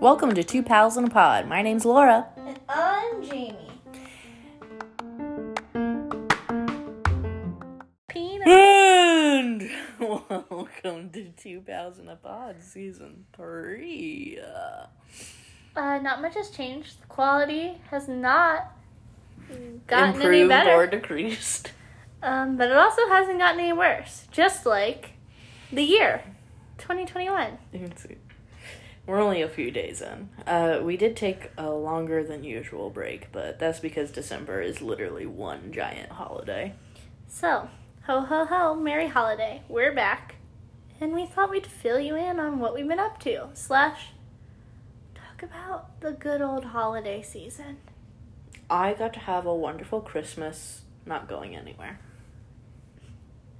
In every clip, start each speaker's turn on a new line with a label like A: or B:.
A: Welcome to Two Pals in a Pod. My name's Laura.
B: And I'm Jamie. Peanut.
A: And welcome to Two Pals in a Pod, season three. Uh,
B: not much has changed. The quality has not gotten any
A: improved
B: better.
A: or decreased.
B: Um, but it also hasn't gotten any worse. Just like the year 2021.
A: You can see. We're only a few days in. Uh, we did take a longer than usual break, but that's because December is literally one giant holiday.
B: So, ho ho ho, Merry Holiday. We're back. And we thought we'd fill you in on what we've been up to, slash, talk about the good old holiday season.
A: I got to have a wonderful Christmas, not going anywhere.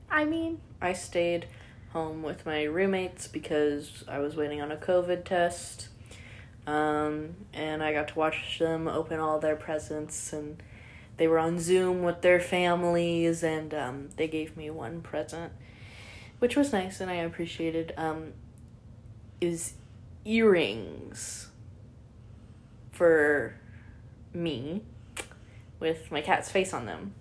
B: I mean,
A: I stayed home with my roommates because I was waiting on a COVID test. Um, and I got to watch them open all their presents and they were on Zoom with their families and um, they gave me one present, which was nice and I appreciated. Um, is earrings for me with my cat's face on them.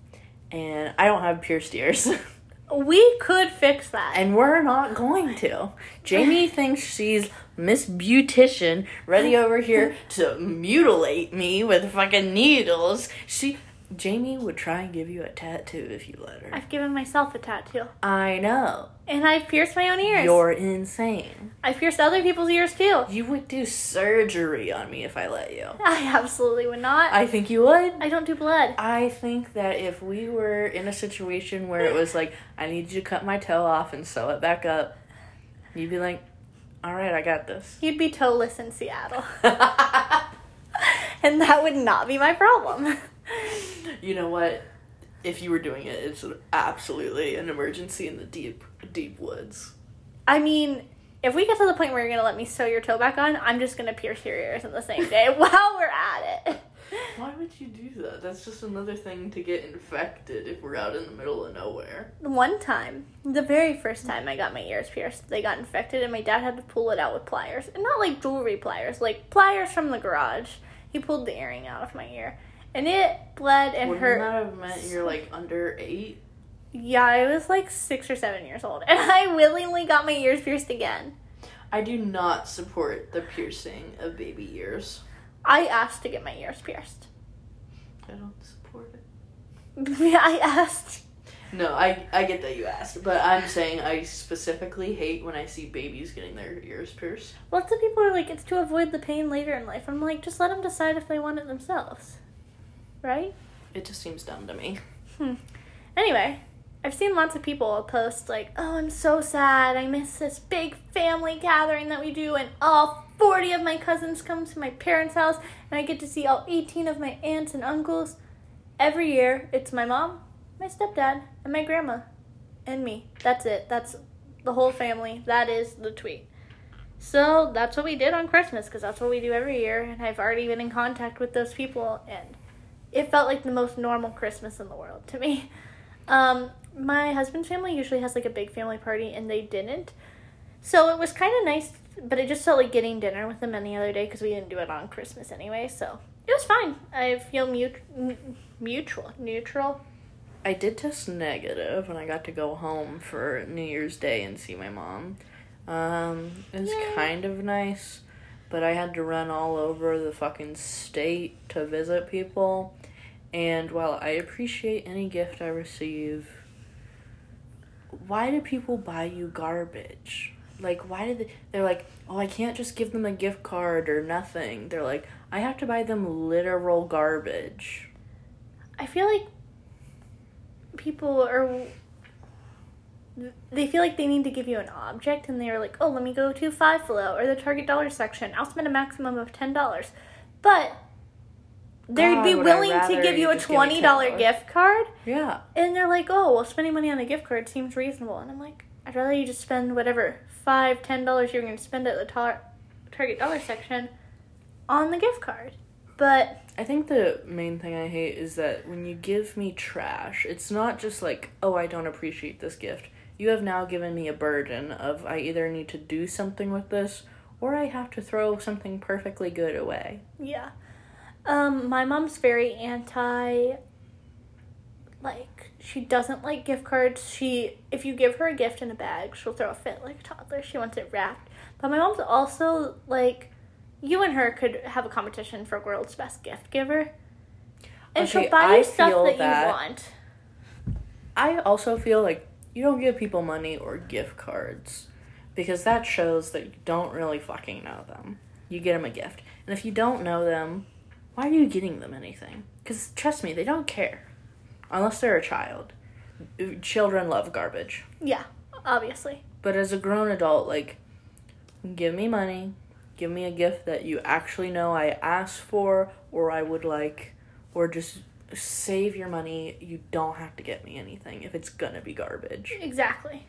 A: And I don't have pierced ears.
B: we could fix that.
A: And we're not going to. Jamie thinks she's Miss Beautician ready over here to mutilate me with fucking needles. She Jamie would try and give you a tattoo if you let her.
B: I've given myself a tattoo.
A: I know.
B: And I've pierced my own ears.
A: You're insane.
B: I've pierced other people's ears too.
A: You would do surgery on me if I let you.
B: I absolutely would not.
A: I think you would.
B: I don't do blood.
A: I think that if we were in a situation where it was like, I need you to cut my toe off and sew it back up, you'd be like, all right, I got this.
B: You'd be toeless in Seattle. and that would not be my problem.
A: you know what? If you were doing it, it's absolutely an emergency in the deep, deep woods.
B: I mean, if we get to the point where you're gonna let me sew your toe back on, I'm just gonna pierce your ears in the same day while we're at it.
A: Why would you do that? That's just another thing to get infected if we're out in the middle of nowhere.
B: One time, the very first time I got my ears pierced, they got infected, and my dad had to pull it out with pliers. And not like jewelry pliers, like pliers from the garage. He pulled the earring out of my ear. And it bled and
A: Wouldn't
B: hurt.
A: that have meant you're like under eight?
B: Yeah, I was like six or seven years old. And I willingly got my ears pierced again.
A: I do not support the piercing of baby ears.
B: I asked to get my ears pierced.
A: I don't support it.
B: Yeah, I asked.
A: No, I I get that you asked, but I'm saying I specifically hate when I see babies getting their ears pierced.
B: Lots of people are like, it's to avoid the pain later in life. I'm like, just let them decide if they want it themselves. Right?
A: It just seems dumb to me.
B: Hmm. Anyway, I've seen lots of people post like, "Oh, I'm so sad. I miss this big family gathering that we do, and all 40 of my cousins come to my parents' house, and I get to see all 18 of my aunts and uncles. Every year, it's my mom, my stepdad, and my grandma, and me. That's it. That's the whole family. That is the tweet." So that's what we did on Christmas because that's what we do every year, and I've already been in contact with those people, and it felt like the most normal Christmas in the world to me. Um, my husband's family usually has like a big family party, and they didn't. So it was kind of nice, but it just felt like getting dinner with them any other day because we didn't do it on Christmas anyway. So it was fine. I feel mut- m- mutual, neutral.
A: I did test negative and I got to go home for New Year's Day and see my mom. Um, it was
B: Yay.
A: kind of nice, but I had to run all over the fucking state to visit people. And while I appreciate any gift I receive, why do people buy you garbage? Like, why did they? They're like, oh, I can't just give them a gift card or nothing. They're like, I have to buy them literal garbage.
B: I feel like people are. They feel like they need to give you an object, and they're like, "Oh, let me go to Five Below or the Target dollar section. I'll spend a maximum of ten dollars." But they'd
A: God,
B: be willing to give you a
A: just give me
B: twenty dollar
A: $10?
B: gift card,
A: Yeah.
B: and they're like, "Oh, well, spending money on a gift card seems reasonable." And I'm like, "I'd rather you just spend whatever five, ten dollars you're going to spend at the tar- Target dollar section on the gift card." But
A: I think the main thing I hate is that when you give me trash, it's not just like, oh, I don't appreciate this gift. you have now given me a burden of I either need to do something with this or I have to throw something perfectly good away.
B: Yeah. Um, my mom's very anti like she doesn't like gift cards. She if you give her a gift in a bag, she'll throw a fit like a toddler. She wants it wrapped. But my mom's also like you and her could have a competition for world's best gift giver. And
A: Okay,
B: she'll buy
A: I
B: you stuff that,
A: that-
B: you want.
A: I also feel like you don't give people money or gift cards because that shows that you don't really fucking know them. You get them a gift. And if you don't know them, why are you getting them anything? Because trust me, they don't care. Unless they're a child. Children love garbage.
B: Yeah, obviously.
A: But as a grown adult, like, give me money, give me a gift that you actually know I asked for or I would like, or just save your money. You don't have to get me anything if it's gonna be garbage.
B: Exactly.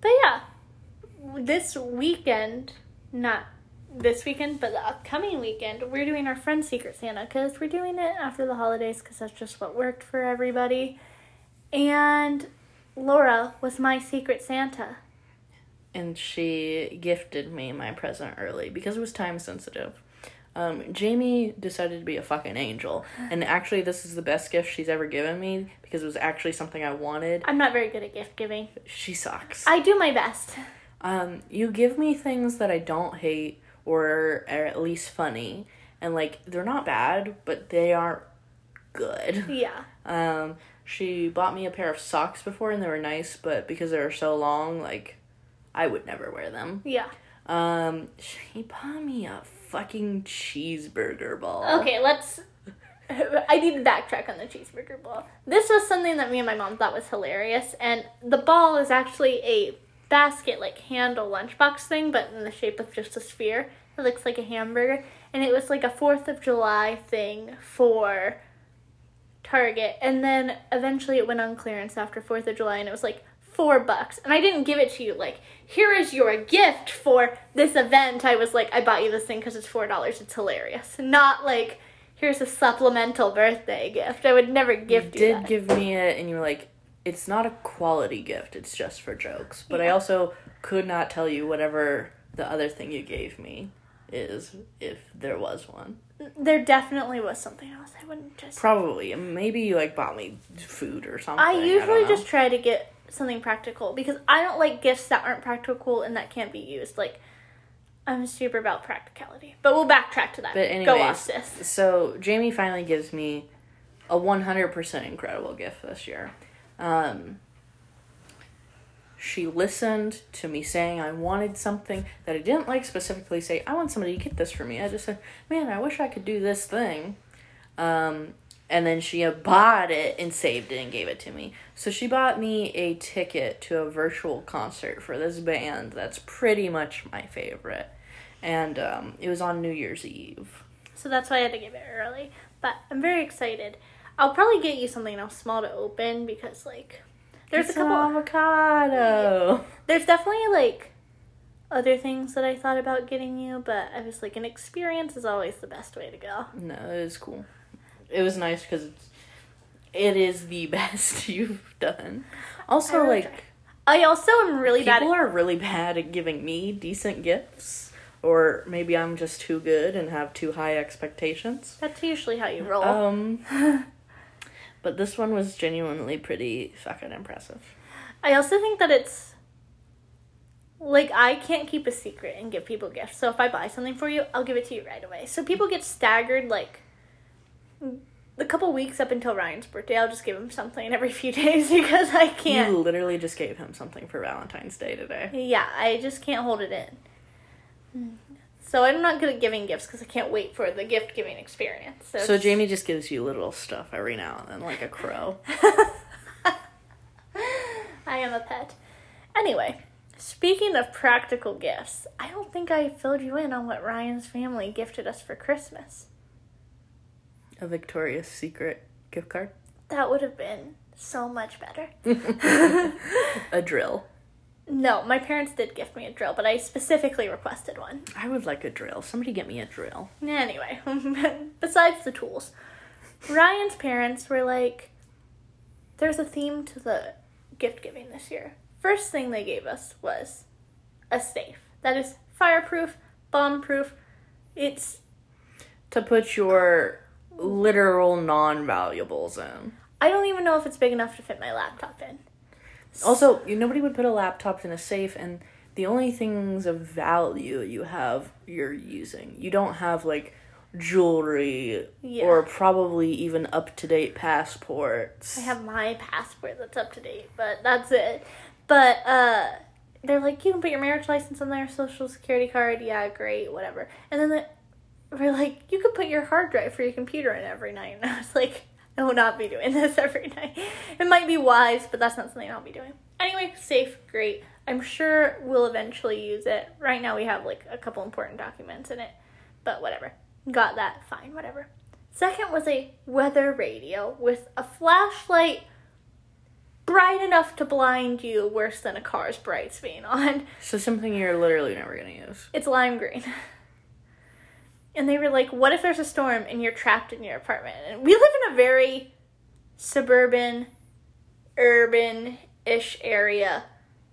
B: But yeah, this weekend, not this weekend, but the upcoming weekend, we're doing our friend Secret Santa because we're doing it after the holidays because that's just what worked for everybody. And Laura was my Secret Santa.
A: And she gifted me my present early because it was time sensitive. Um, Jamie decided to be a fucking angel. And actually, this is the best gift she's ever given me because it was actually something I wanted.
B: I'm not very good at gift giving.
A: She sucks.
B: I do my best.
A: Um, you give me things that I don't hate or are at least funny. And like they're not bad, but they aren't good.
B: Yeah.
A: Um, she bought me a pair of socks before and they were nice, but because they were so long, like I would never wear them.
B: Yeah.
A: Um, she bought me a fucking cheeseburger ball.
B: Okay, let's. I need to backtrack on the cheeseburger ball. This was something that me and my mom thought was hilarious, and the ball is actually a basket, like handle lunchbox thing, but in the shape of just a sphere. It looks like a hamburger, and it was like a Fourth of July thing for Target, and then eventually it went on clearance after Fourth of July, and it was like four bucks. And I didn't give it to you like, here is your gift for this event. I was like, I bought you this thing because it's four dollars. It's hilarious. Not like, here's a supplemental birthday gift. I would never
A: You
B: gift you,
A: did
B: that.
A: give me it, and you were like, it's not a quality gift, it's just for jokes. But I also could not tell you whatever the other thing you gave me is if there was one.
B: there definitely was something else. I wouldn't just.
A: Probably. Maybe you like bought me food or something.
B: I usually
A: know.
B: just try to get something practical because I don't like gifts that aren't practical and that can't be used. Like, I'm super about practicality. But we'll backtrack to that.
A: But
B: Go off, sis.
A: so Jamie finally gives me a 100% incredible gift this year. Um, she listened to me saying I wanted something that I didn't like specifically say, I want somebody to get this for me. I just said, man, I wish I could do this thing. Um, and then she bought it and saved it and gave it to me. So she bought me a ticket to a virtual concert for this band that's pretty much my favorite. And um, it was on New Year's Eve.
B: So that's why I had to give it early. But I'm very excited. I'll probably get you something else small to open because, like, there's
A: It's
B: a couple.
A: avocado.
B: There's definitely like other things that I thought about getting you, but I was like, an experience is always the best way to go.
A: No, it was cool. It was nice because it's it is the best you've done. Also,
B: I really
A: like
B: tried. I also am really bad.
A: people
B: At,
A: are really bad at giving me decent gifts, or maybe I'm just too good and have too high expectations.
B: that's usually how you roll.
A: Um, but this one was genuinely pretty fucking impressive.
B: I also think that it's like I can't keep a secret and give people gifts. So if I buy something for you, I'll give it to you right away. So people get staggered like the couple weeks up until Ryan's birthday. I'll just give him something every few days because I can't.
A: You literally just gave him something for Valentine's Day today.
B: Yeah, I just can't hold it in. So I'm not good at giving gifts because I can't wait for the gift giving experience. So,
A: So Jamie just gives you little stuff every now and then, like a crow.
B: I am a pet. Anyway, speaking of practical gifts, I don't think I filled you in on what Ryan's family gifted us for Christmas.
A: A Victoria's Secret gift card.
B: That would have been so much better.
A: a drill.
B: No, my parents did gift me a drill, but I specifically requested one.
A: I would like a drill. Somebody get me a drill.
B: Anyway, besides the tools, Ryan's parents were like, there's a theme to the gift giving this year. First thing they gave us was a safe that is fireproof, bomb proof. It's
A: To put your literal non valuables in.
B: I don't even know if it's big enough to fit my laptop in.
A: Also, you, nobody would put a laptop in a safe, and the only things of value you have, you're using. You don't have like jewelry
B: Yeah.
A: or probably even up to date passports.
B: I have my passport that's up to date, but that's it. But uh they're like, you can put your marriage license on there, social security card, yeah, great, whatever. And then the, we're like, you could put your hard drive for your computer in every night. And I was like, I will not be doing this every night. It might be wise, but that's not something I'll be doing. Anyway, safe, great. I'm sure we'll eventually use it. Right now we have like a couple important documents in it, but whatever. Got that, fine, whatever. Second was a weather radio with a flashlight bright enough to blind you worse than a car's brights being on.
A: So something you're literally never gonna use.
B: It's lime green. And they were like, what if there's a storm and you're trapped in your apartment? And we live in a very suburban, urban ish area.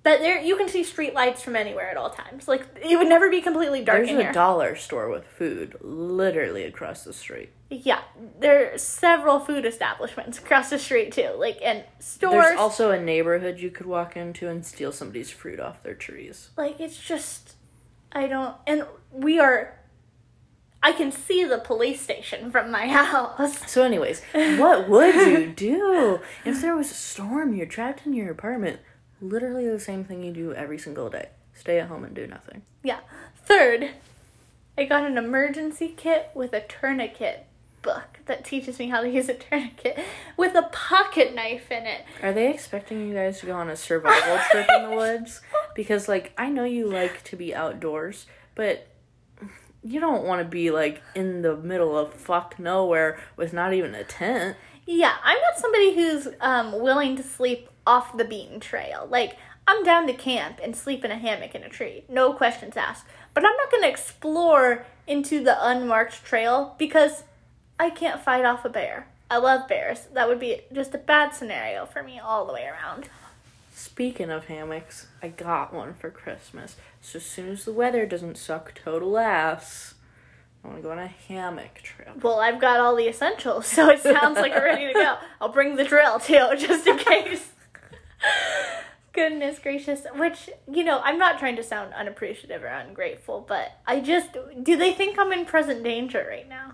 B: But there you can see street lights from anywhere at all times. Like it would never be completely dark
A: There's a
B: here.
A: dollar store with food literally across the street.
B: yeah. There are several food establishments across the street too. Like and stores
A: There's also a neighborhood you could walk into and steal somebody's fruit off their trees.
B: like it's just i don't and we are i can see the police station from my house
A: So, anyways, what would you do if there was a storm? You're trapped in your apartment. Literally the same thing you do every single day. Stay at home and do nothing.
B: yeah third i got an emergency kit with a tourniquet book that teaches me how to use a tourniquet with a pocket knife in it
A: Are they expecting you guys to go on a survival trip in the woods? Because, like, I know you like to be outdoors, but you don't want to be, like, in the middle of fuck nowhere with not even a tent.
B: yeah i'm not somebody who's um, willing to sleep off the beaten trail. Like i'm down to camp and sleep in a hammock in a tree. No questions asked. But i'm not going to explore into the unmarked trail because i can't fight off a bear. I love bears. That would be just a bad scenario for me all the way around
A: Speaking of hammocks, I got one for Christmas. So as soon as the weather doesn't suck total ass, I want to go on a hammock trip.
B: well i've got all the essentials so it sounds like we're ready to go. I'll bring the drill too just in case. Goodness gracious. Which you know i'm not trying to sound unappreciative or ungrateful but i just do they think i'm in present danger right now?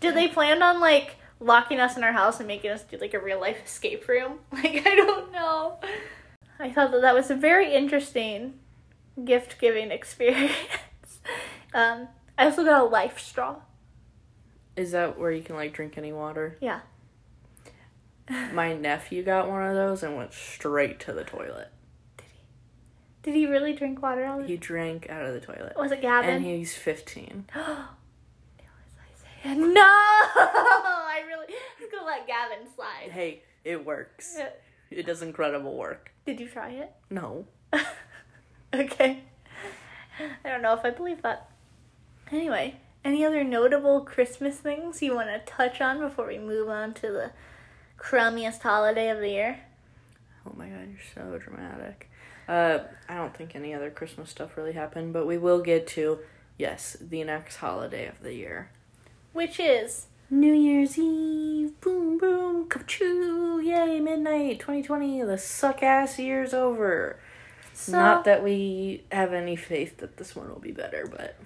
B: Do they plan on like locking us in our house and making us do like a real life escape room? Like i don't know i thought that that was a very interesting gift giving experience um i also got a life straw
A: Is that where you can like drink any water?
B: yeah
A: My nephew got one of those and went straight to the toilet.
B: Did he Did he really drink water all the
A: He drank out of the toilet.
B: Was it Gavin?
A: And he's 15.
B: no! I really. I'm gonna let Gavin slide.
A: Hey, it works. It does incredible work.
B: Did you try it?
A: No.
B: okay. I don't know if I believe that. Anyway, any other notable Christmas things you want to touch on before we move on to the crummiest holiday of the year?
A: Oh my god, you're so dramatic. Uh, I don't think any other Christmas stuff really happened, but we will get to, yes, the next holiday of the year.
B: Which is
A: New Year's Eve, boom boom, choo, yay, midnight, 2020, the suck ass year's over.
B: so.
A: Not that we have any faith that this one will be better, but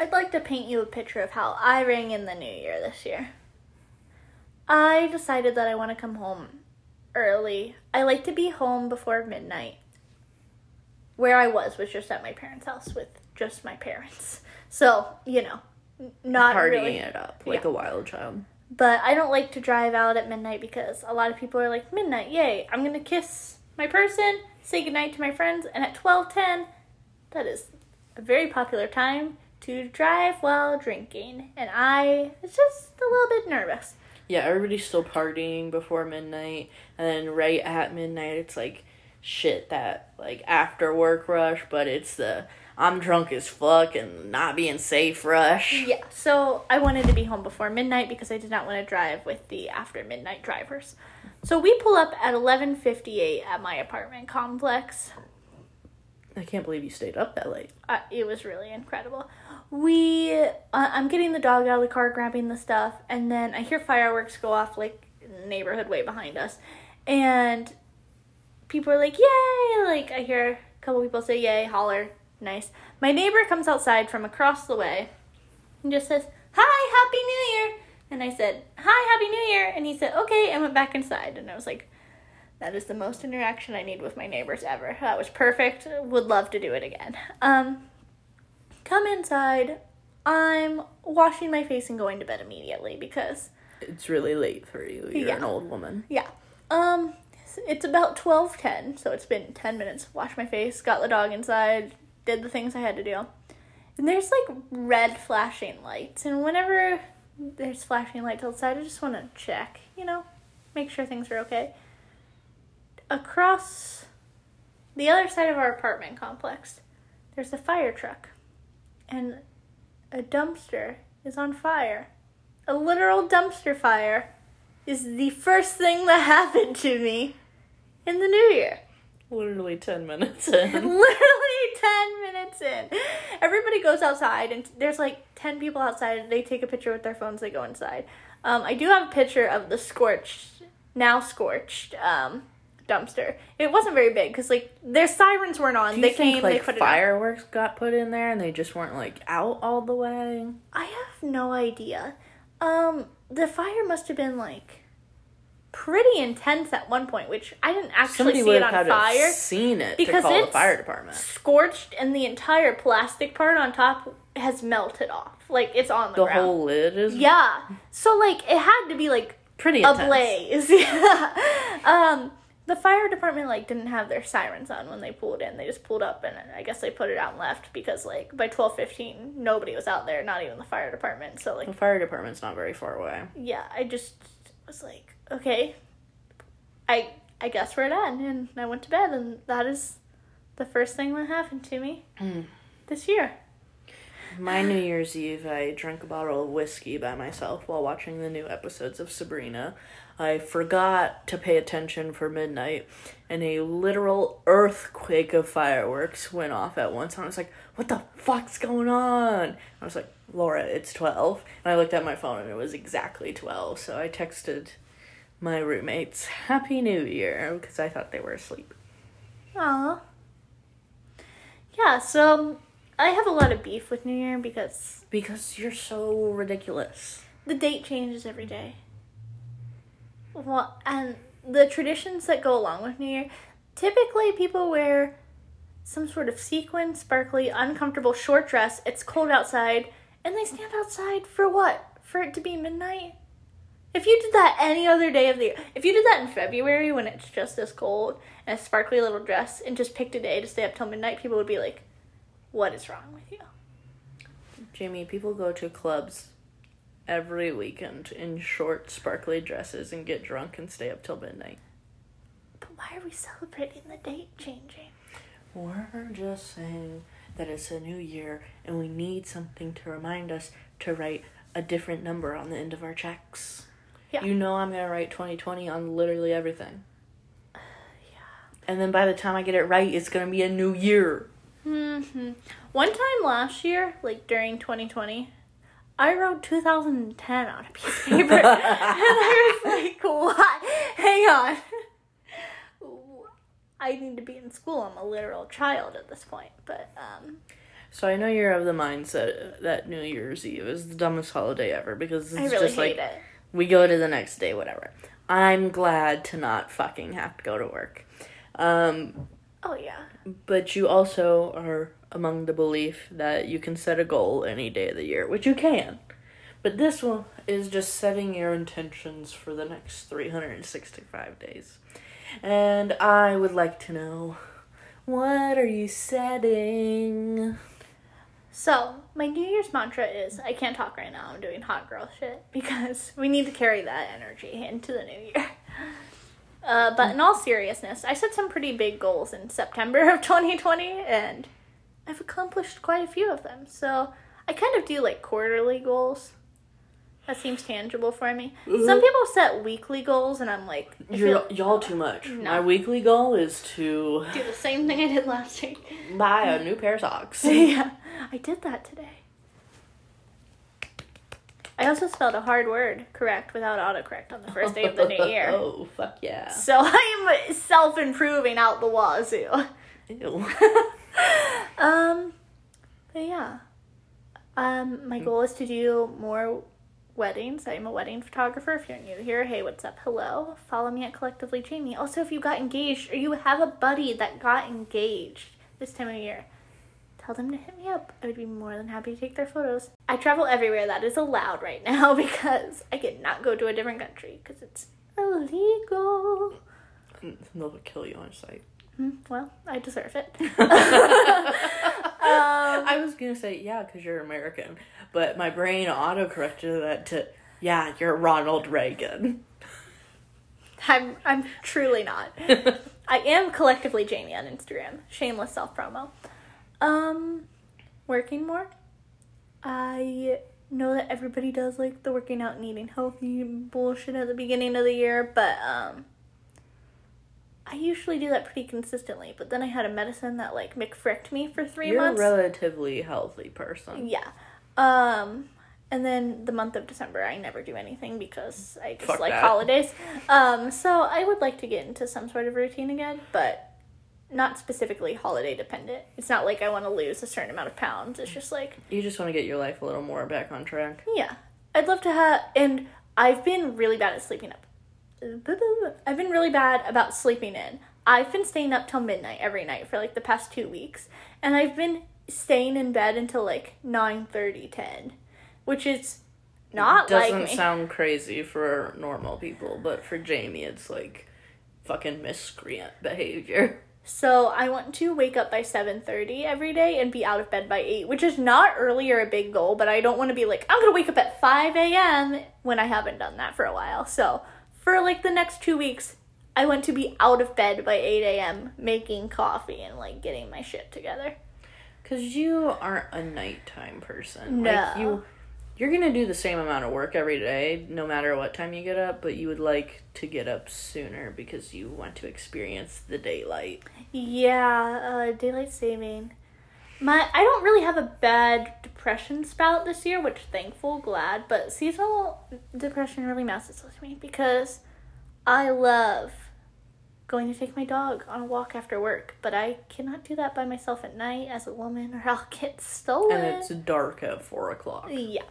B: I'd like to paint you a picture of how I rang in the new year this year. I decided that I want to come home early. I like to be home before midnight. Where I was was just at my parents' house with just my parents. So, you know, not
A: partying
B: really.
A: it up like
B: Yeah.
A: a wild child.
B: But I don't like to drive out at midnight because a lot of people are like, midnight, yay, I'm gonna kiss my person, say goodnight to my friends, and at twelve ten, that is a very popular time to drive while drinking. And I was just a little bit nervous.
A: Yeah, everybody's still partying before midnight, and then right at midnight, it's like shit that like after work rush, but it's the I'm drunk as fuck and not being safe rush.
B: Yeah, so I wanted to be home before midnight because I did not want to drive with the after midnight drivers. So we pull up at 11:58 at my apartment complex.
A: I can't believe you stayed up that late.
B: Uh, it was really incredible. We, uh, I'm getting the dog out of the car, grabbing the stuff, and then I hear fireworks go off like neighborhood way behind us, and people are like, "Yay!" Like I hear a couple people say, "Yay!" Holler, nice. My neighbor comes outside from across the way, and just says, "Hi, Happy New Year!" And I said, "Hi, Happy New Year!" And he said, "Okay," and went back inside, and I was like. That is the most interaction I need with my neighbors ever. That was perfect. Would love to do it again. Um, come inside. I'm washing my face and going to bed immediately because
A: It's really late for you. You're
B: Yeah.
A: an old woman.
B: yeah. Um it's about 12:10, so it's been 10 minutes. Washed my face, got the dog inside, did the things I had to do. And there's like red flashing lights, and whenever there's flashing lights outside, I just want to check, you know, make sure things are okay. Across the other side of our apartment complex, there's a fire truck, and a dumpster is on fire. A literal dumpster fire is the first thing that happened to me in the new year.
A: Literally 10 minutes in. Literally.
B: 10 minutes in. Everybody goes outside, and there's like 10 people outside, they take a picture with their phones, they go inside. Um, I do have a picture of the scorched, now scorched, um, dumpster. It wasn't very big because like their sirens weren't on.
A: Do you
B: they
A: think
B: came,
A: like
B: they put
A: fireworks got put in there and they just weren't like out all the way?
B: I have no idea. Um, the fire must have been like pretty intense at one point, which I didn't actually
A: Somebody
B: see it on fire.
A: to seen it to
B: because
A: the
B: it's-
A: fire department.
B: Scorched, and the entire plastic part on top has melted off. Like it's on the,
A: The
B: ground.
A: whole lid is
B: yeah. So like it had to be like
A: pretty intense.
B: ablaze. Yeah. um, the fire department like didn't have their sirens on when they pulled in. They just pulled up and I guess they put it out and left because like by twelve fifteen nobody was out there, not even the fire department. So like
A: The fire department's not very far away.
B: yeah, I just was like, okay, I I guess we're done, and I went to bed, and that is the first thing that happened to me
A: Mm.
B: this year.
A: My New Year's Eve, I drank a bottle of whiskey by myself while watching the new episodes of Sabrina. I forgot to pay attention for midnight, and a literal earthquake of fireworks went off at once. And I was like, what the fuck's going on? I was like, Laura, it's 12. And I looked at my phone, and it was exactly 12. So I texted my roommates, Happy New Year, because I thought they were asleep.
B: Aw. Yeah, so I have a lot of beef with New Year because
A: Because you're so ridiculous.
B: the date changes every day. Well, and the traditions that go along with New Year, typically people wear some sort of sequin, sparkly, uncomfortable short dress. It's cold outside, and they stand outside for what? For it to be midnight? If you did that any other day of the year, if you did that in February when it's just this cold and a sparkly little dress and just picked a day to stay up till midnight, people would be like, What is wrong with you?
A: Jamie, people go to clubs every weekend in short, sparkly dresses and get drunk and stay up till midnight.
B: But why are we celebrating the date changing?
A: We're just saying that it's a new year and we need something to remind us to write a different number on the end of our checks.
B: Yeah.
A: You know I'm gonna write 2020 on literally everything.
B: Yeah.
A: And then by the time I get it right, it's gonna be a new year.
B: hmm One time last year, like during 2020, I wrote 2010 on a piece of paper. and I was like, what? Hang on. I need to be in school. I'm a literal child at this point. But, um,
A: So I know you're of the mindset that New Year's Eve is the dumbest holiday ever because it's
B: I really
A: just
B: hate
A: like
B: it.
A: We go to the next day, whatever. I'm glad to not fucking have to go to work. Um,
B: Oh, yeah.
A: but you also are among the belief that you can set a goal any day of the year, which you can. But this one is just setting your intentions for the next 365 days. And I would like to know what are you setting?
B: So, my New Year's mantra is I can't talk right now. I'm doing hot girl shit because we need to carry that energy into the new year. Uh, but in all seriousness, I set some pretty big goals in September of 2020 and I've accomplished quite a few of them. So, I kind of do like quarterly goals That seems tangible for me. Some people set weekly goals, and I'm like,
A: You're, y'all too much.
B: No.
A: My weekly goal is to
B: do the same thing I did last week.
A: buy a new pair of socks.
B: yeah, I did that today. I also spelled a hard word correct without autocorrect on the first day of the new year.
A: oh, fuck yeah.
B: So I'm self improving out the wazoo.
A: Ew.
B: um, but yeah. Um, my goal is to do more weddings. I'm a wedding photographer. If you're new here, hey, what's up? Hello. Follow me at Collectively Jamie. Also, if you got engaged or you have a buddy that got engaged this time of year, tell them to hit me up. I would be more than happy to take their photos. I travel everywhere that is allowed right now because I cannot go to a different country because it's illegal.
A: They'll kill you on sight.
B: Hmm, Well, I deserve it.
A: I was gonna say yeah, because you're American, but my brain auto-corrected that to yeah, you're Ronald Reagan.
B: I'm I'm truly not. I am collectively Jamie on Instagram. Shameless self promo. Um, working more. I know that everybody does like the working out and eating healthy bullshit at the beginning of the year, but um, I usually do that pretty consistently. But then I had a medicine that like McFricked me for 3
A: You're
B: months.
A: a relatively healthy person.
B: Yeah. Um and then the month of December I never do anything because I just
A: Fuck
B: like
A: that.
B: holidays. Um so I would like to get into some sort of routine again, but not specifically holiday dependent. It's not like I want to lose a certain amount of pounds. It's just like,
A: You just want to get your life a little more back on track.
B: yeah. I'd love to have and I've been really bad at sleeping up. I've been really bad about sleeping in. I've been staying up till midnight every night for like the past 2 weeks and I've been staying in bed until like 9 30, 10 which is not
A: Doesn't
B: like
A: sound crazy for normal people, but for Jamie, it's like fucking miscreant behavior.
B: so I want to wake up by 7:30 every day and be out of bed by 8 which is not early or a big goal but I don't want to be like I'm gonna wake up at 5 a.m. when I haven't done that for a while so for like the next two weeks I want to be out of bed by 8 a.m. making coffee and like getting my shit together
A: Cause you aren't a nighttime person.
B: No.
A: Like you you're gonna do the same amount of work every day, no matter what time you get up, but you would like to get up sooner because you want to experience the daylight.
B: Yeah, uh, daylight saving. My I don't really have a bad depression spout this year, which thankful, glad, but seasonal depression really messes with me because I love going to take my dog on a walk after work, but I cannot do that by myself at night as a woman or I'll get stolen.
A: And it's dark at four o'clock.
B: yeah.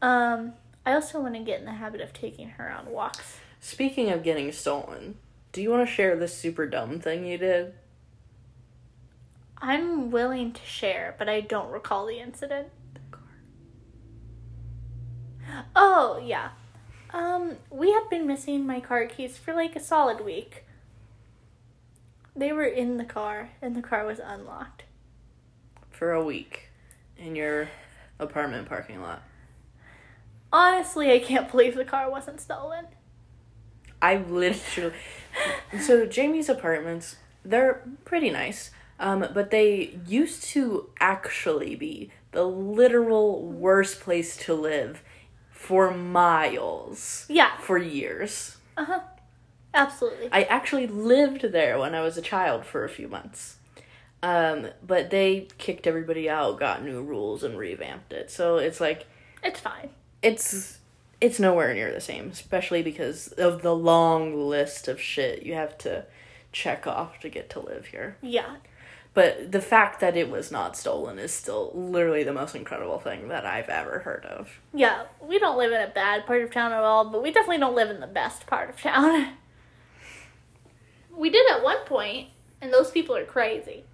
B: Um I also want to get in the habit of taking her on walks.
A: Speaking of getting stolen, do you want to share this super dumb thing you did?
B: I'm willing to share, but I don't recall the incident. Oh, yeah. Um, we have been missing my car keys for like a solid week. They were in the car, and the car was unlocked.
A: For a week in your apartment parking lot.
B: Honestly, I can't believe the car wasn't stolen.
A: I literally. so Jamie's apartments, they're pretty nice, um, but they used to actually be the literal worst place to live for miles
B: Yeah,
A: for years.
B: uh huh. Absolutely.
A: I actually lived there when I was a child for a few months. Um, but they kicked everybody out, got new rules, and revamped it. So it's like
B: It's fine.
A: it's it's nowhere near the same, especially because of the long list of shit you have to check off to get to live here.
B: Yeah.
A: But the fact that it was not stolen is still literally the most incredible thing that I've ever heard of.
B: Yeah, we don't live in a bad part of town at all, but we definitely don't live in the best part of town. we did at one point, and those people are crazy.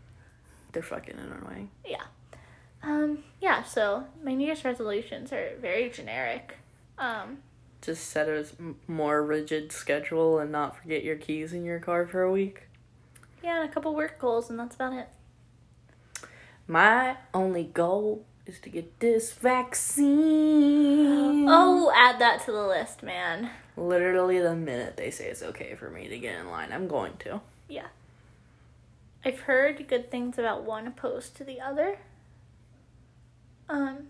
A: They're fucking annoying.
B: Yeah. Um, yeah, so my New Year's resolutions are very generic. Um,
A: Just set a more rigid schedule and not forget your keys in your car for a week.
B: Yeah, and a couple work goals, and that's about it.
A: My only goal is to get this vaccine.
B: Oh, add that to the list, man.
A: Literally the minute they say it's okay for me to get in line, I'm going to.
B: Yeah. I've heard good things about one opposed to the other. Um,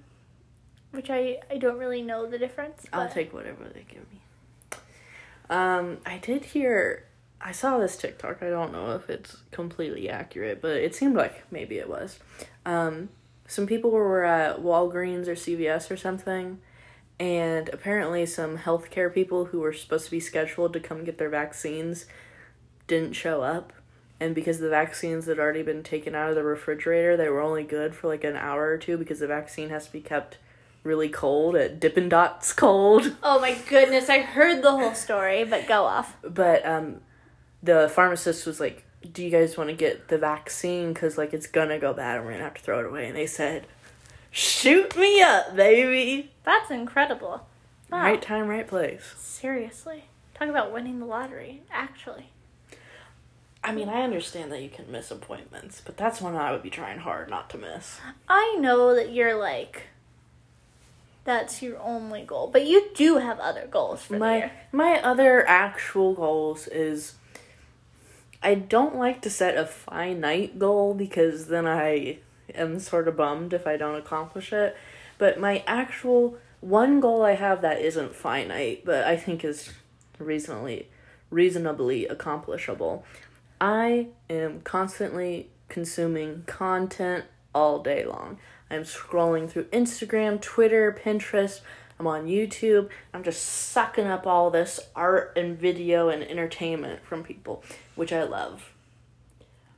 B: which I I don't really know the difference.
A: I'll take whatever they give me. Um, I did hear. I saw this TikTok. I don't know if it's completely accurate, but it seemed like maybe it was. Um, some people were at Walgreens or CVS or something, and apparently some healthcare people who were supposed to be scheduled to come get their vaccines didn't show up. And because the vaccines had already been taken out of the refrigerator, they were only good for like an hour or two because the vaccine has to be kept really cold at Dippin' Dots cold.
B: Oh my goodness, I heard the whole story, but go off.
A: But um, the pharmacist was like, "Do you guys want to get the vaccine? Cause like it's gonna go bad and we're gonna have to throw it away." And they said, "Shoot me up, baby!
B: That's incredible. Wow.
A: Right time, right place."
B: Seriously. Talk about winning the lottery, actually.
A: I mean, I understand that you can miss appointments, but that's one I would be trying hard not to miss.
B: I know that you're like that's your only goal, but you do have other goals for the year.
A: my other actual goals is I don't like to set a finite goal because then I am sort of bummed if I don't accomplish it. But my actual one goal I have that isn't finite, but I think is reasonably reasonably accomplishable. I am constantly consuming content all day long. I'm scrolling through Instagram, Twitter, Pinterest. I'm on YouTube. I'm just sucking up all this art and video and entertainment from people, which I love.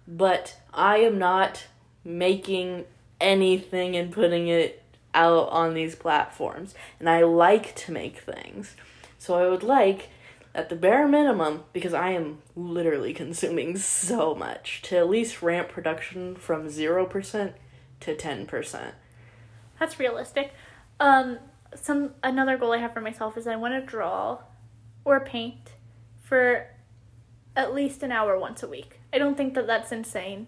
A: But I am not making anything and putting it out on these platforms. And I like to make things. So I would like, at the bare minimum, because I am literally consuming so much, to at least ramp production from 0% to 10%.
B: That's realistic. Um some another goal I have for myself is I want to draw or paint for at least an hour once a week. I don't think that that's insane.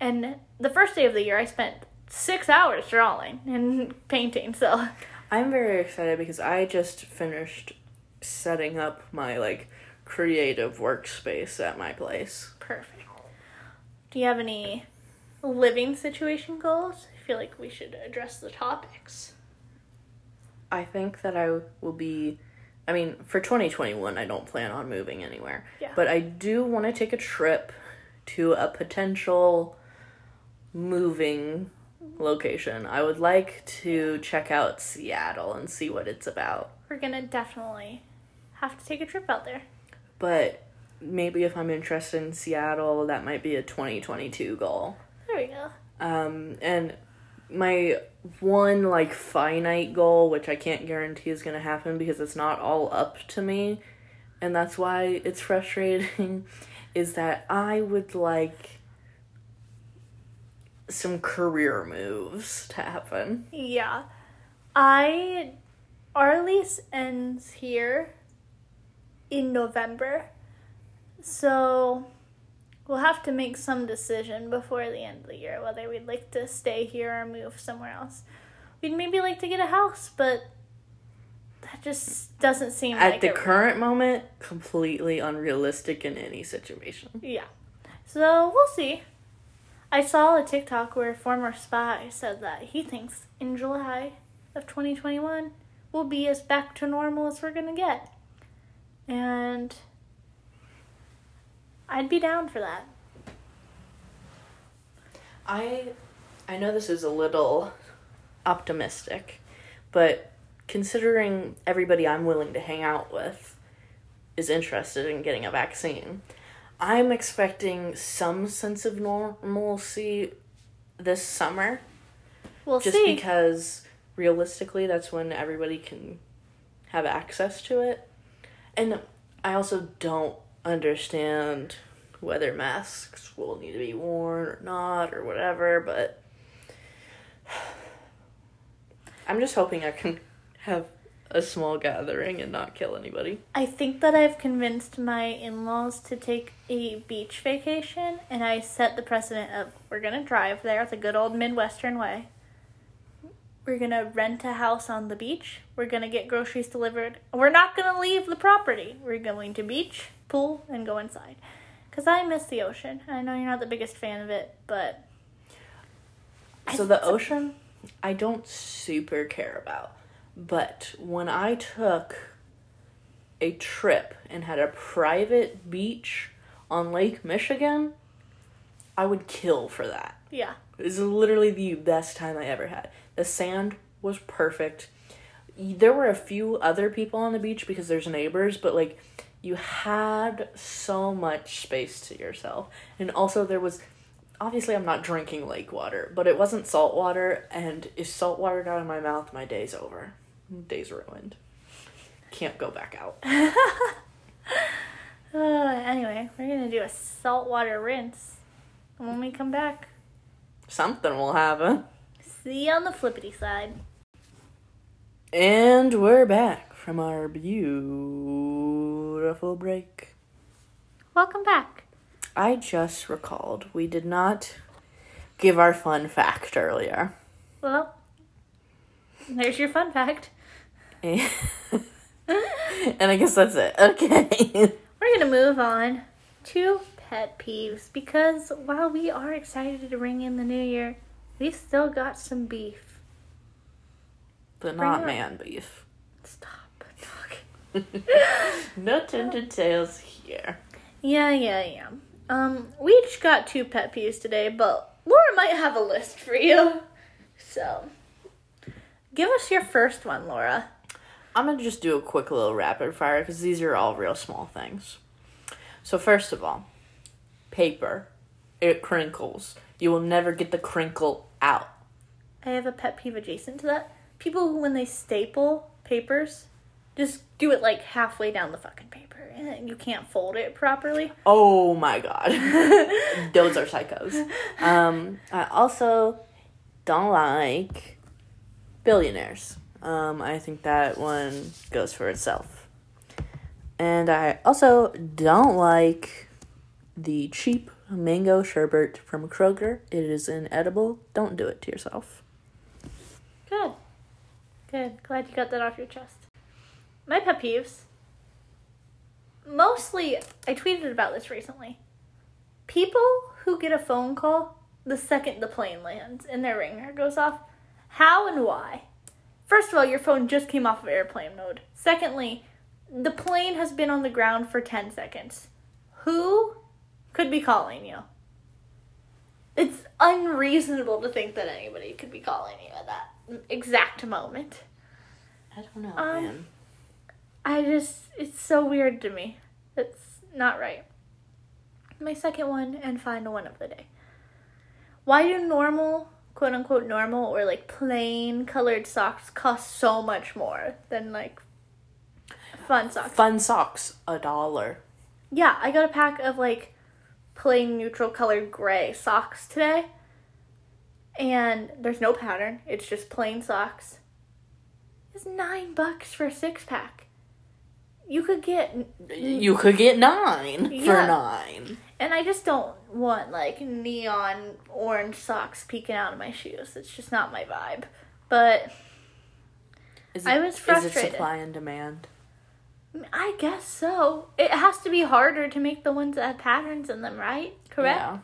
B: And the first day of the year I spent 6 hours drawing and painting. So,
A: I'm very excited because I just finished setting up my like creative workspace at my place.
B: perfect. Do you have any living situation goals? I feel like we should address the topics.
A: I think that I will be I mean, for 2021 I don't plan on moving anywhere.
B: Yeah.
A: But I do want to take a trip to a potential moving location. I would like to check out Seattle and see what it's about.
B: We're going to definitely have to take a trip out there.
A: But maybe if I'm interested in Seattle, that might be a 2022 goal.
B: There we go.
A: Um, and my one like finite goal, which I can't guarantee is gonna happen because it's not all up to me, and that's why it's frustrating, is that I would like some career moves to happen.
B: Yeah. I our lease ends here in November. So we'll have to make some decision before the end of the year whether we'd like to stay here or move somewhere else. We'd maybe like to get a house, but that just doesn't seem
A: At
B: like
A: the current moment, completely unrealistic in any situation.
B: Yeah. So we'll see. I saw a TikTok where a former spy said that he thinks in July of 2021 we'll be as back to normal as we're gonna get. And I'd be down for that.
A: I I know this is a little optimistic, but considering everybody I'm willing to hang out with is interested in getting a vaccine, I'm expecting some sense of normalcy this summer
B: We'll
A: just
B: see.
A: because realistically that's when everybody can have access to it. And I also don't understand whether masks will need to be worn or not or whatever, but I'm just hoping I can have a small gathering and not kill anybody.
B: I think that I've convinced my in laws to take a beach vacation, and I set the precedent of we're gonna drive there the good old Midwestern way. We're gonna rent a house on the beach. We're gonna get groceries delivered. We're not gonna leave the property. We're going to beach, pool, and go inside. Cause I miss the ocean. I know you're not the biggest fan of it, but
A: So the ocean I don't super care about. But when I took a trip and had a private beach on Lake Michigan, I would kill for that.
B: Yeah.
A: It was literally the best time I ever had. The sand was perfect. There were a few other people on the beach because there's neighbors, but like you had so much space to yourself. And also there was obviously I'm not drinking lake water, but it wasn't salt water and if salt water got in my mouth, my day's over. Day's ruined. Can't go back out.
B: Uh, anyway, we're gonna do a saltwater rinse. And when we come back,
A: Something will happen.
B: See you on the flippity side.
A: And we're back from our beautiful break.
B: Welcome back.
A: I just recalled we did not give our fun fact earlier.
B: Well, there's your fun fact.
A: And I guess that's it. Okay.
B: We're gonna move on to pet peeves because while we are excited to ring in the new year, we still got some beef.
A: But
B: Bring
A: not man beef.
B: Stop talking.
A: no Tinder Tales here.
B: Yeah, yeah, yeah. Um, we each got two pet peeves today, but Laura might have a list for you. So, give us your first one, Laura.
A: I'm gonna just do a quick little rapid fire because these are all real small things. So first of all, paper. It crinkles. You will never get the crinkle out.
B: I have a pet peeve adjacent to that. People who, when they staple papers, just do it like halfway down the fucking paper, and you can't fold it properly.
A: Oh my god. Those are psychos. Um, I also don't like billionaires. Um, I think that one goes for itself. And I also don't like the cheap mango sherbet from Kroger. It is inedible. Don't do it to yourself.
B: Good. Good. Glad you got that off your chest. My pet peeves. Mostly, I tweeted about this recently. People who get a phone call the second the plane lands and their ringer goes off. How and why? First of all, your phone just came off of airplane mode. Secondly, the plane has been on the ground for 10 seconds. Who could be calling you? It's unreasonable to think that anybody could be calling you at that exact moment.
A: I don't know,
B: Um,
A: man.
B: I just, it's so weird to me. It's not right. My second one and final one of the day. Why do normal, quote unquote normal, or like plain colored socks cost so much more than like fun socks?
A: Fun socks, a dollar.
B: Yeah, I got a pack of like plain neutral colored gray socks today. And there's no pattern, it's just plain socks. It's nine bucks for a six pack. You could get,
A: You could get nine for nine.
B: and I just don't want like neon orange socks peeking out of my shoes. It's just not my vibe. But
A: Is
B: I was
A: Is
B: frustrated.
A: it supply and demand?
B: I guess so. It has to be harder to make the ones that have patterns in them, right? Correct?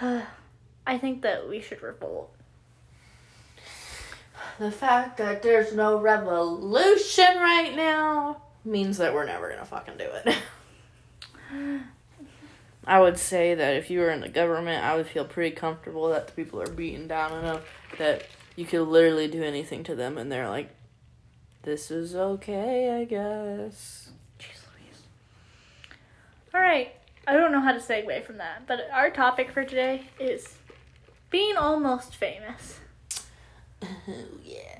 A: Yeah.
B: I think that we should revolt.
A: The fact that there's no revolution right now means that we're never gonna fucking do it. I would say that if you were in the government, I would feel pretty comfortable that the people are beaten down enough that you could literally do anything to them and they're like, this is okay, I guess.
B: Jeez Louise. All right. I don't know how to segue from that, but our topic for today is being almost famous Oh,
A: yeah.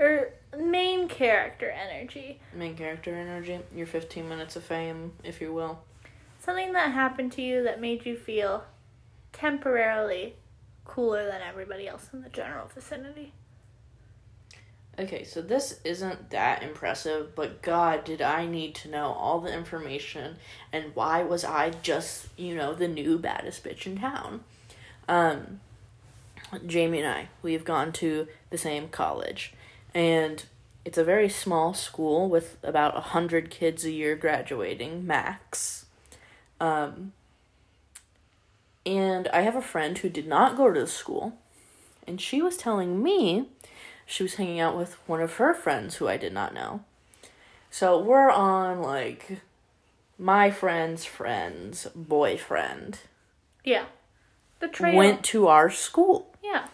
B: or main character energy.
A: Main character energy, your 15 minutes of fame, if you will.
B: Something that happened to you that made you feel temporarily cooler than everybody else in the general vicinity.
A: Okay, so this isn't that impressive, but God, did I need to know all the information and why was I just, you know, the new baddest bitch in town? Um, Jamie and I, we've gone to the same college, and it's a very small school with about a hundred kids a year graduating, max. Um, and I have a friend who did not go to the school, and she was telling me she was hanging out with one of her friends who I did not know. So we're on like my friend's friend's boyfriend
B: Yeah. The trail.
A: went to our school.
B: Yeah.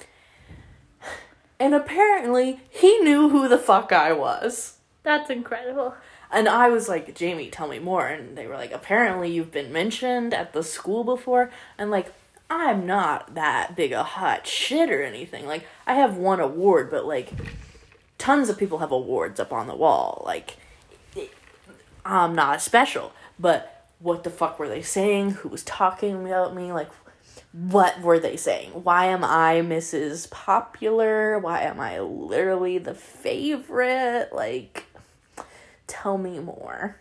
A: And apparently he knew who the fuck I was.
B: That's incredible.
A: And I was like, Jamie, tell me more. And they were like, apparently you've been mentioned at the school before. And like, I'm not that big a hot shit or anything. Like, I have one award, but like, tons of people have awards up on the wall. Like, I'm not special. But what the fuck were they saying? Who was talking about me? Like, what were they saying? Why am I Mrs. Popular? Why am I literally the favorite? Like, tell me more.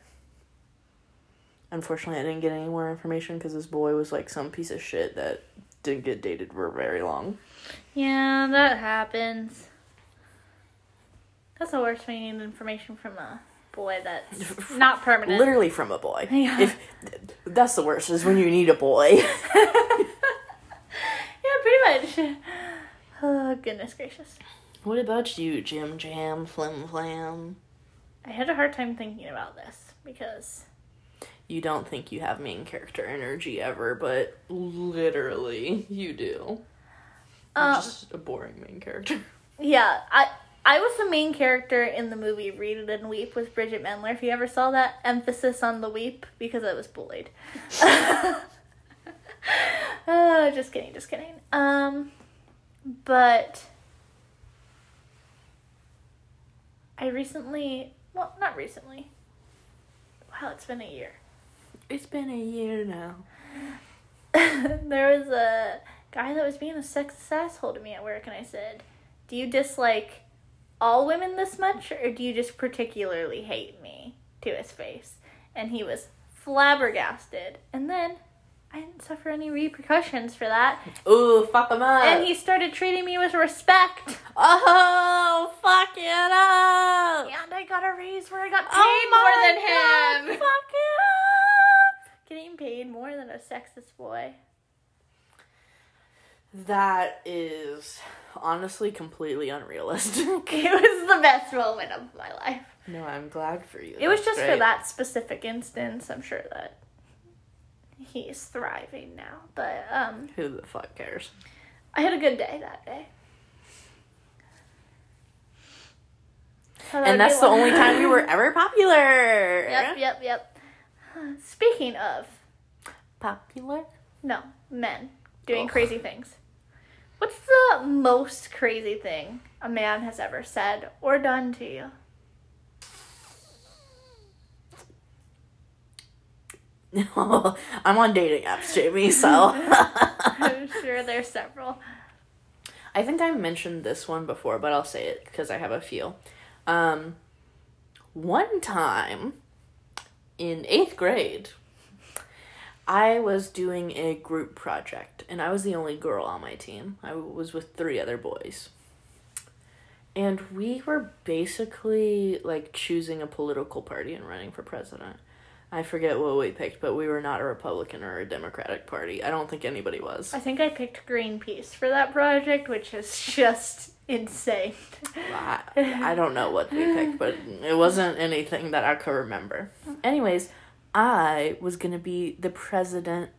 A: Unfortunately, I didn't get any more information because this boy was like some piece of shit that didn't get dated for very long.
B: Yeah, that happens. That's the worst when you need information from a boy that's not permanent.
A: Literally from a boy.
B: Yeah.
A: If that's the worst is when you need a boy.
B: Yeah, pretty much. Oh, goodness gracious.
A: what about you, Jim Jam, Flim Flam?
B: I had a hard time thinking about this because
A: You don't think you have main character energy ever, but literally you do.
B: Um,
A: just a boring main character.
B: yeah, I I was the main character in the movie Read It and Weep with Bridgit Mendler. If you ever saw that, emphasis on the weep because I was bullied. oh, just kidding, just kidding. Um, but I recently, well, not recently. Wow, it's been a year.
A: It's been a year now.
B: there was a guy that was being a sexist asshole to me at work, and I said, "Do you dislike all women this much, or do you just particularly hate me?" To his face, and he was flabbergasted. And then I didn't suffer any repercussions for that,
A: Ooh, fuck him up.
B: and he started treating me with respect.
A: oh, fuck it up.
B: And I got a raise where I got paid
A: Oh
B: more than him.
A: Fuck it up.
B: Getting paid more than a sexist boy.
A: That is honestly completely unrealistic.
B: It was the best moment of my life.
A: no, I'm glad for you.
B: It was
A: That's
B: just for that specific instance. I'm sure that he's thriving now. But um
A: Who the fuck cares?
B: I had a good day that day.
A: And that's the
B: one-
A: only time we were ever popular.
B: Yep, yep, yep. Speaking of
A: Popular?
B: no, men doing
A: Ugh.
B: crazy things. What's the most crazy thing a man has ever said or done to you?
A: I'm on dating apps, Jamie, so.
B: I'm sure there's several.
A: I think I mentioned this one before, but I'll say it because I have a few. Um, one time in eighth grade, I was doing a group project, and I was the only girl on my team. I was with three other boys. And we were basically like choosing a political party and running for president. I forget what we picked, but we were not a Republican or a Democratic Party. I don't think anybody was.
B: I think I picked Greenpeace for that project, which is just insane.
A: I, I don't know what we picked, but it wasn't anything that I could remember. Anyways, I was gonna be the president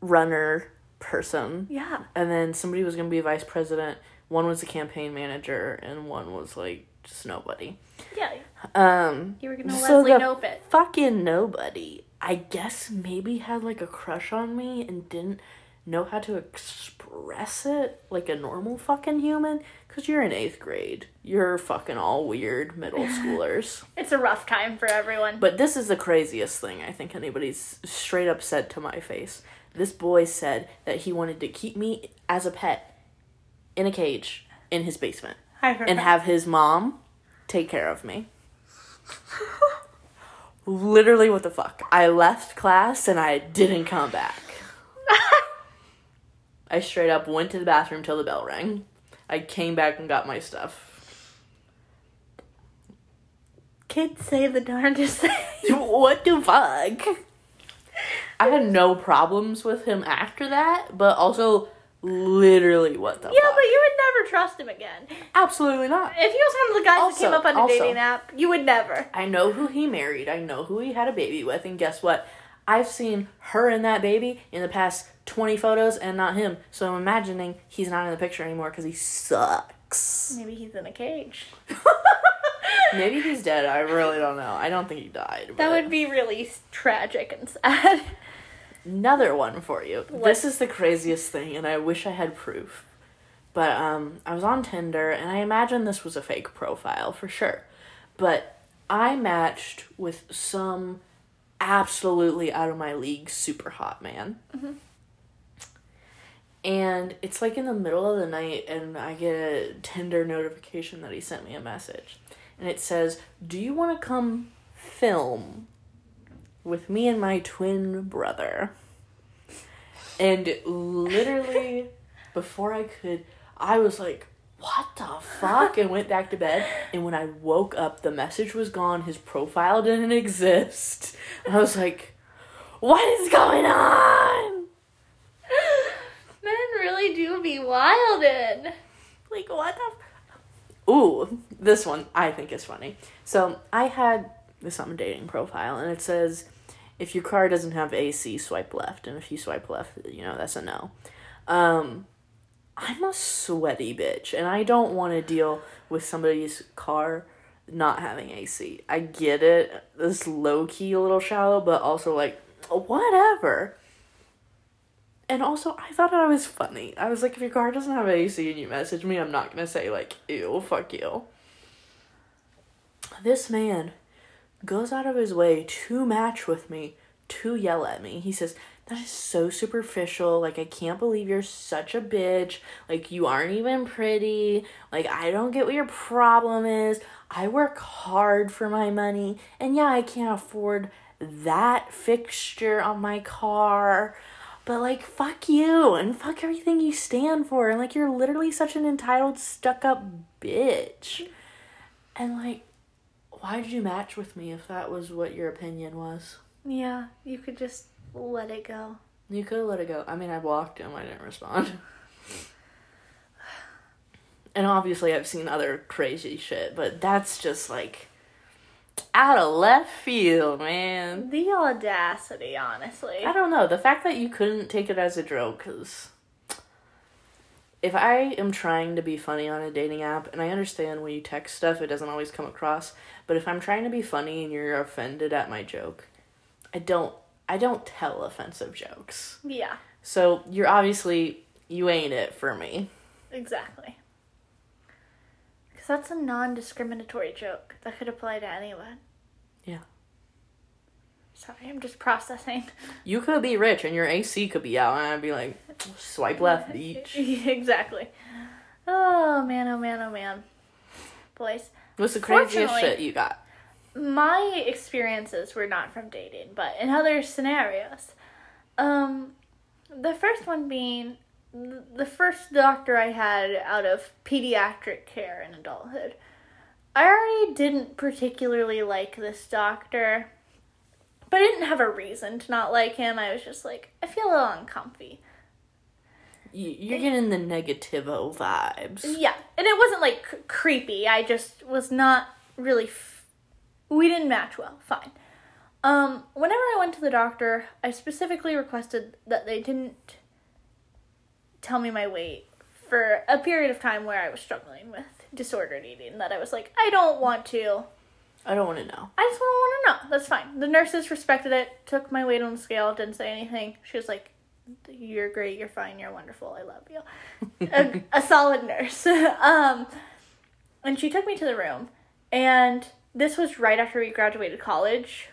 A: runner person,
B: Yeah.
A: and then somebody was gonna be vice president. One was a campaign manager, and one was like just nobody.
B: Yeah.
A: Um,
B: You were gonna
A: So
B: Leslie Knope it.
A: fucking nobody. I guess maybe had like a crush on me and didn't know how to express it like a normal fucking human. Cause you're in eighth grade. You're fucking all weird middle schoolers.
B: It's a rough time for everyone.
A: But this is the craziest thing I think anybody's straight up said to my face. This boy said that he wanted to keep me as a pet in a cage in his basement and have his mom take care of me. Literally, what the fuck? I left class and I didn't come back. I straight up went to the bathroom till the bell rang. I came back and got my stuff.
B: Kids say the darndest thing.
A: what the fuck? I had no problems with him after that, but also Literally, what the fuck.
B: Yeah,
A: fuck?
B: but you would never trust him again.
A: Absolutely not.
B: If he was one of the guys
A: Also-
B: that came up on a
A: also-
B: dating app, you would never.
A: I know who he married. I know who he had a baby with. And guess what? I've seen her and that baby in the past 20 photos and not him. So I'm imagining he's not in the picture anymore because he sucks.
B: Maybe he's in a cage.
A: Maybe he's dead. I really don't know. I don't think he died.
B: That would be really tragic and sad.
A: another one for you.
B: What?
A: This is the craziest thing, and I wish I had proof. But um, I was on Tinder, and I imagine this was a fake profile for sure. But I matched with some absolutely out of my league super hot man. And it's like in the middle of the night, and I get a Tinder notification that he sent me a message. And it says, Do you want to come film with me and my twin brother? And literally, before I could, I was like, what the fuck? And went back to bed. And when I woke up, the message was gone. His profile didn't exist. And I was like, what is going on?
B: Men really do be wildin'.
A: Like, what the? F- Ooh, this one I think is funny. So I had this on my dating profile, and it says, if your car doesn't have AC, swipe left, and if you swipe left, you know that's a no. Um, I'm a sweaty bitch, and I don't want to deal with somebody's car not having AC. I get it. This low key a little shallow, but also like whatever. And also, I thought I was funny. I was like, if your car doesn't have AC and you message me, I'm not gonna say like, ew, fuck you. This man goes out of his way to match with me, to yell at me. He says, that is so superficial. Like, I can't believe you're such a bitch. Like, you aren't even pretty. Like, I don't get what your problem is. I work hard for my money. And yeah, I can't afford that fixture on my car. But, like, fuck you and fuck everything you stand for. And, like, you're literally such an entitled, stuck up bitch. And, like, why did you match with me if that was what your opinion was?
B: Yeah, you could just let it go.
A: You could have let it go. I mean, I blocked him. I didn't respond. and obviously, I've seen other crazy shit, but that's just like out of left field, man.
B: The audacity, honestly.
A: I don't know. The fact that you couldn't take it as a joke, because if I am trying to be funny on a dating app, and I understand when you text stuff, it doesn't always come across, but if I'm trying to be funny and you're offended at my joke, I don't. I don't tell offensive jokes.
B: Yeah,
A: So you're obviously you ain't it for me.
B: exactly. Because that's a non discriminatory joke that could apply to anyone.
A: Yeah.
B: Sorry, I'm just processing.
A: You could be rich and your AC could be out, and I'd be like, swipe left, beach.
B: exactly. Oh man, oh man, oh man. Boys,
A: What's the craziest shit you got?
B: my experiences were not from dating, but in other scenarios. Um, the first one being the first doctor I had out of pediatric care in adulthood. I already didn't particularly like this doctor, but I didn't have a reason to not like him. I was just like, I feel a little uncomfy.
A: You, you're getting the negativo vibes.
B: Yeah, and it wasn't like c- creepy. I just was not really. F- we didn't match well. Fine. Um, whenever I went to the doctor, I specifically requested that they didn't tell me my weight for a period of time where I was struggling with disordered eating. That I was like, I don't want to.
A: I don't want to know.
B: I just want to know. That's fine. The nurses respected it, took my weight on the scale, didn't say anything. She was like, You're great, you're fine, you're wonderful, I love you. a, a solid nurse. um, and she took me to the room, and this was right after we graduated college,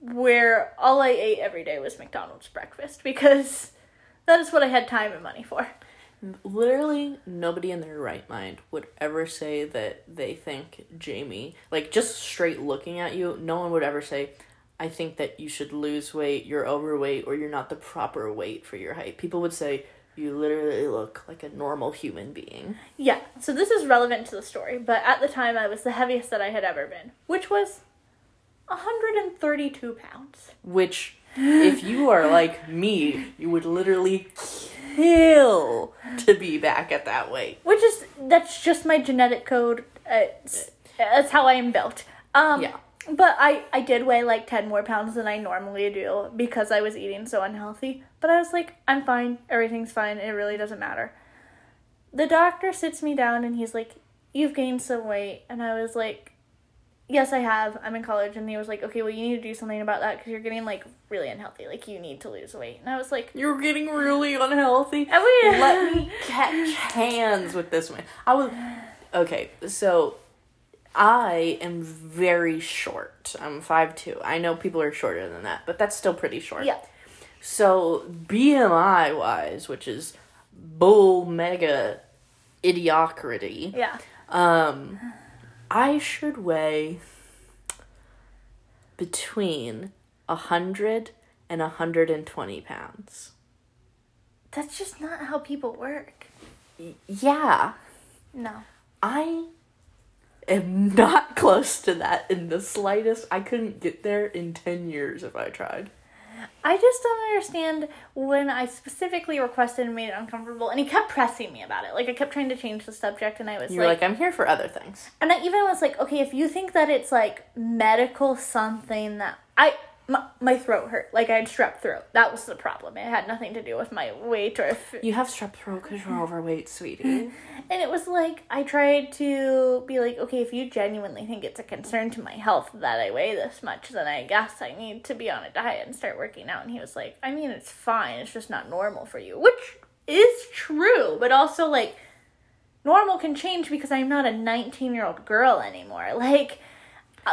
B: where all I ate every day was McDonald's breakfast because that is what I had time and money for.
A: Literally, nobody in their right mind would ever say that they think Jamie, like just straight looking at you, no one would ever say, I think that you should lose weight, you're overweight, or you're not the proper weight for your height. People would say, you literally look like a normal human being.
B: Yeah, so this is relevant to the story, but at the time I was the heaviest that I had ever been, which was 132 pounds.
A: Which, if you are like me, you would literally kill to be back at that weight.
B: Which is that's just my genetic code. It's, that's how I am built. Um,
A: Yeah.
B: But I I did weigh like ten more pounds than I normally do because I was eating so unhealthy. But I was like, I'm fine. Everything's fine. It really doesn't matter. The doctor sits me down and he's like, "You've gained some weight," and I was like. Yes, I have. I'm in college, and he was like, "Okay, well, you need to do something about that because you're getting like really unhealthy. Like, you need to lose weight." And I was like,
A: You're getting really unhealthy.
B: "I mean,
A: Let me catch hands with this one. I was okay. So I am very short. I'm five two. I know people are shorter than that, but that's still pretty short.
B: Yeah,
A: So BMI wise, which is bull mega idiocracy,
B: yeah."
A: um, I should weigh between a hundred and a hundred and twenty pounds.
B: That's just not how people work.
A: Yeah,
B: No.
A: I am not close to that in the slightest. I couldn't get there in 10 years if I tried.
B: I just don't understand when I specifically requested and made it uncomfortable, and he kept pressing me about it. Like I kept trying to change the subject, and I was
A: You're
B: like,
A: like, I'm here for other things.
B: and I even was like, okay, if you think that it's like medical something that I my, my throat hurt, like I had strep throat. That was the problem. It had nothing to do with my weight or if
A: You have strep throat because you're overweight, sweetie.
B: And it was like I tried to be like, okay, if you genuinely think it's a concern to my health that I weigh this much, then I guess I need to be on a diet and start working out. And he was like, I mean, it's fine. It's just not normal for you, which is true, but also like normal can change because I'm not a 19 year old girl anymore. Like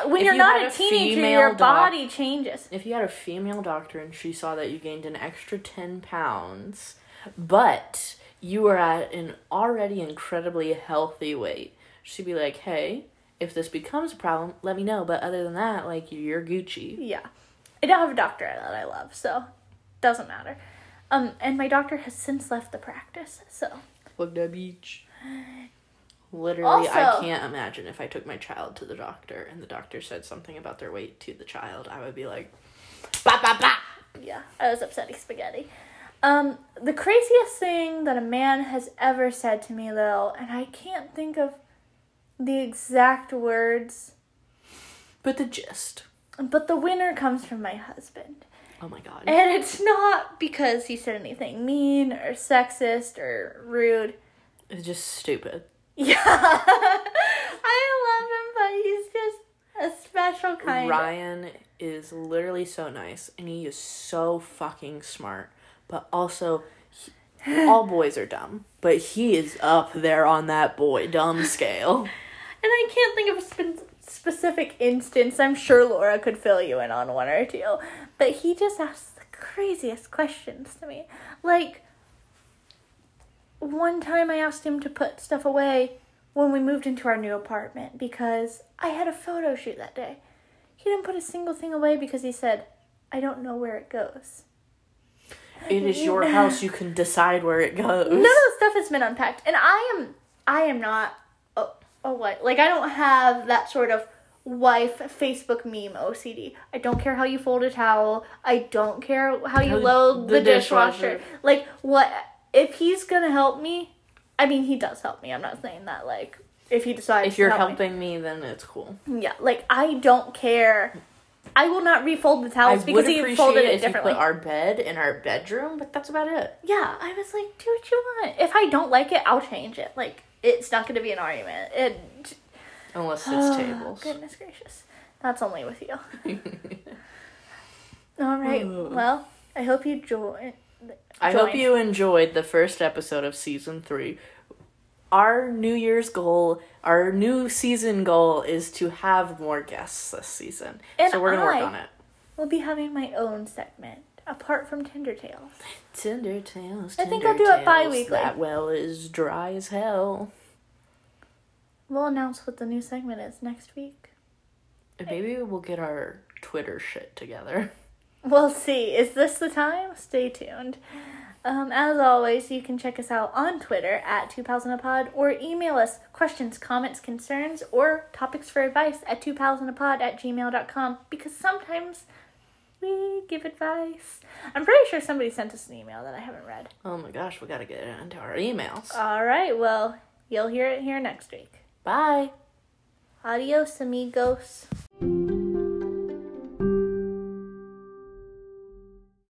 B: when
A: If
B: you're
A: you
B: not a teenager, your
A: doc-
B: body changes.
A: if you had a female doctor and she saw that you gained an extra 10 pounds, but you were at an already incredibly healthy weight, she'd be like, hey, if this becomes a problem, let me know. But other than that, like, you're Gucci.
B: Yeah. I don't have a doctor that I love, so doesn't matter. Um, and my doctor has since left the practice, so
A: Fuck that beach. Literally, I can't imagine if I took my child to the doctor and the doctor said something about their weight to the child. I would be like, bah, bah, bah.
B: yeah, I was upsetting spaghetti. Um, the craziest thing that a man has ever said to me, Lil, and I can't think of the exact words,
A: But the gist.
B: but the winner comes from my husband.
A: Oh my god.
B: And it's not because he said anything mean or sexist or rude.
A: It's just stupid.
B: Yeah. I love him, but he's just a special kind.
A: Ryan is literally so nice and he is so fucking smart. But also, he- all boys are dumb. But he is up there on that boy dumb scale.
B: And I can't think of a spe- specific instance. I'm sure Laura could fill you in on one or two. But he just asks the craziest questions to me. Like, one time I asked him to put stuff away when we moved into our new apartment because I had a photo shoot that day. He didn't put a single thing away because he said, I don't know where it goes.
A: It is your house. You can decide where it goes.
B: None of the stuff has been unpacked, and I am I am not a, a what like I don't have that sort of wife Facebook meme OCD. I don't care how you fold a towel. I don't care how you load the,
A: the
B: dishwasher.
A: dishwasher.
B: Like what if he's gonna help me? I mean, he does help me. I'm not saying that like if he decides
A: If you're
B: help
A: helping me, then it's cool.
B: yeah, like I don't care. I will not refold the
A: I
B: towels because
A: would
B: he folded
A: it
B: it
A: if you
B: differently.
A: our bed in our bedroom, but that's about it.
B: Yeah, I was like, do what you want. If I don't like it, I'll change it. Like, it's not to be an argument. It,
A: Unless it's tables.
B: Goodness gracious. That's only with you. All right. Well, I hope you join.
A: I hope you enjoyed the first episode of season three. Our New Year's goal, our new season goal is to have more guests this season.
B: And
A: so we're gonna work on it.
B: We'll be having my own segment apart from Tinder Tales.
A: Tinder tales.
B: I think I'll do it bi-weekly.
A: That well is dry as hell.
B: We'll announce what the new segment is next week.
A: And maybe we'll get our Twitter shit together.
B: We'll see. Is this the time? Stay tuned. Um, as always, you can check us out on Twitter at Two Pals in a Pod or email us questions, comments, concerns, or topics for advice at Two Pals in a Pod at gmail.com because sometimes We give advice. I'm pretty sure somebody sent us an email that I haven't read.
A: Oh my gosh, we gotta get it into our emails.
B: All right, well, you'll hear it here next week.
A: Bye.
B: Adios, amigos.